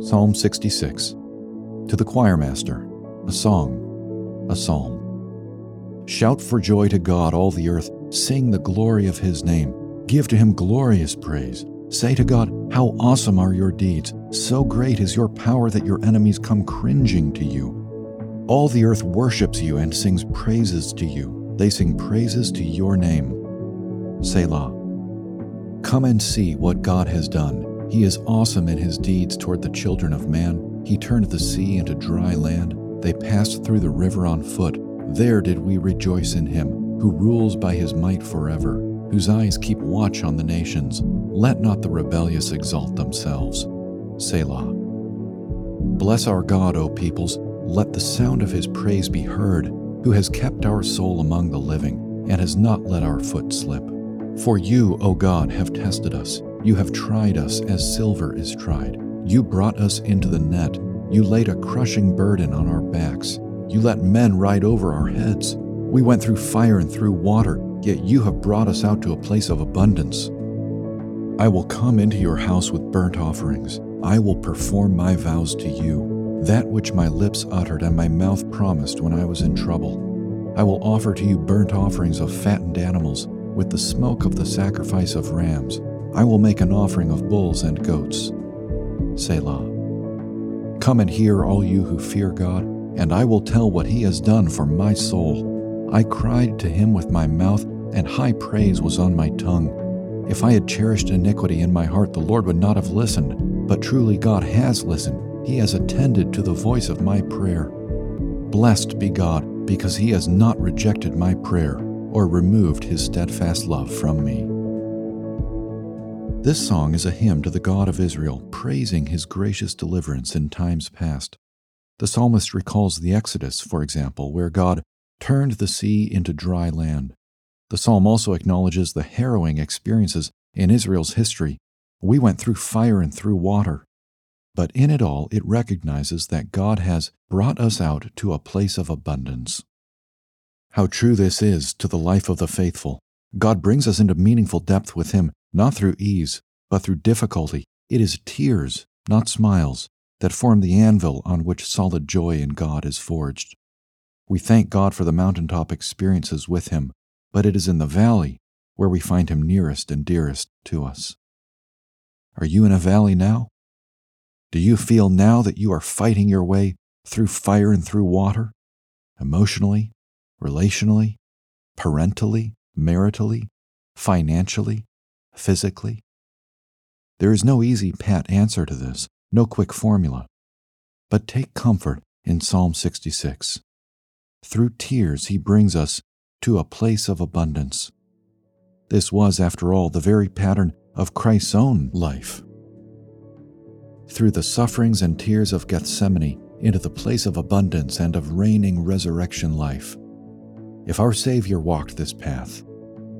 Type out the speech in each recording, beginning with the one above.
Psalm 66 To the choir master, a song, a psalm. Shout for joy to God, all the earth. Sing the glory of his name. Give to him glorious praise. Say to God, How awesome are your deeds! So great is your power that your enemies come cringing to you. All the earth worships you and sings praises to you. They sing praises to your name. Selah. Come and see what God has done. He is awesome in his deeds toward the children of man. He turned the sea into dry land. They passed through the river on foot. There did we rejoice in him, who rules by his might forever, whose eyes keep watch on the nations. Let not the rebellious exalt themselves. Selah. Bless our God, O peoples. Let the sound of his praise be heard, who has kept our soul among the living, and has not let our foot slip. For you, O God, have tested us you have tried us as silver is tried. You brought us into the net. You laid a crushing burden on our backs. You let men ride over our heads. We went through fire and through water, yet you have brought us out to a place of abundance. I will come into your house with burnt offerings. I will perform my vows to you, that which my lips uttered and my mouth promised when I was in trouble. I will offer to you burnt offerings of fattened animals, with the smoke of the sacrifice of rams. I will make an offering of bulls and goats. Selah. Come and hear, all you who fear God, and I will tell what he has done for my soul. I cried to him with my mouth, and high praise was on my tongue. If I had cherished iniquity in my heart, the Lord would not have listened. But truly, God has listened. He has attended to the voice of my prayer. Blessed be God, because he has not rejected my prayer or removed his steadfast love from me. This song is a hymn to the God of Israel, praising his gracious deliverance in times past. The psalmist recalls the Exodus, for example, where God turned the sea into dry land. The psalm also acknowledges the harrowing experiences in Israel's history. We went through fire and through water. But in it all, it recognizes that God has brought us out to a place of abundance. How true this is to the life of the faithful. God brings us into meaningful depth with Him not through ease, but through difficulty. It is tears, not smiles, that form the anvil on which solid joy in God is forged. We thank God for the mountaintop experiences with Him, but it is in the valley where we find Him nearest and dearest to us. Are you in a valley now? Do you feel now that you are fighting your way through fire and through water? Emotionally, relationally, parentally, maritally, financially, physically? There is no easy pat answer to this, no quick formula. But take comfort in Psalm 66. Through tears, he brings us to a place of abundance. This was, after all, the very pattern of Christ's own life. Through the sufferings and tears of Gethsemane into the place of abundance and of reigning resurrection life. If our Savior walked this path,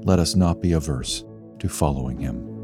let us not be averse to following him.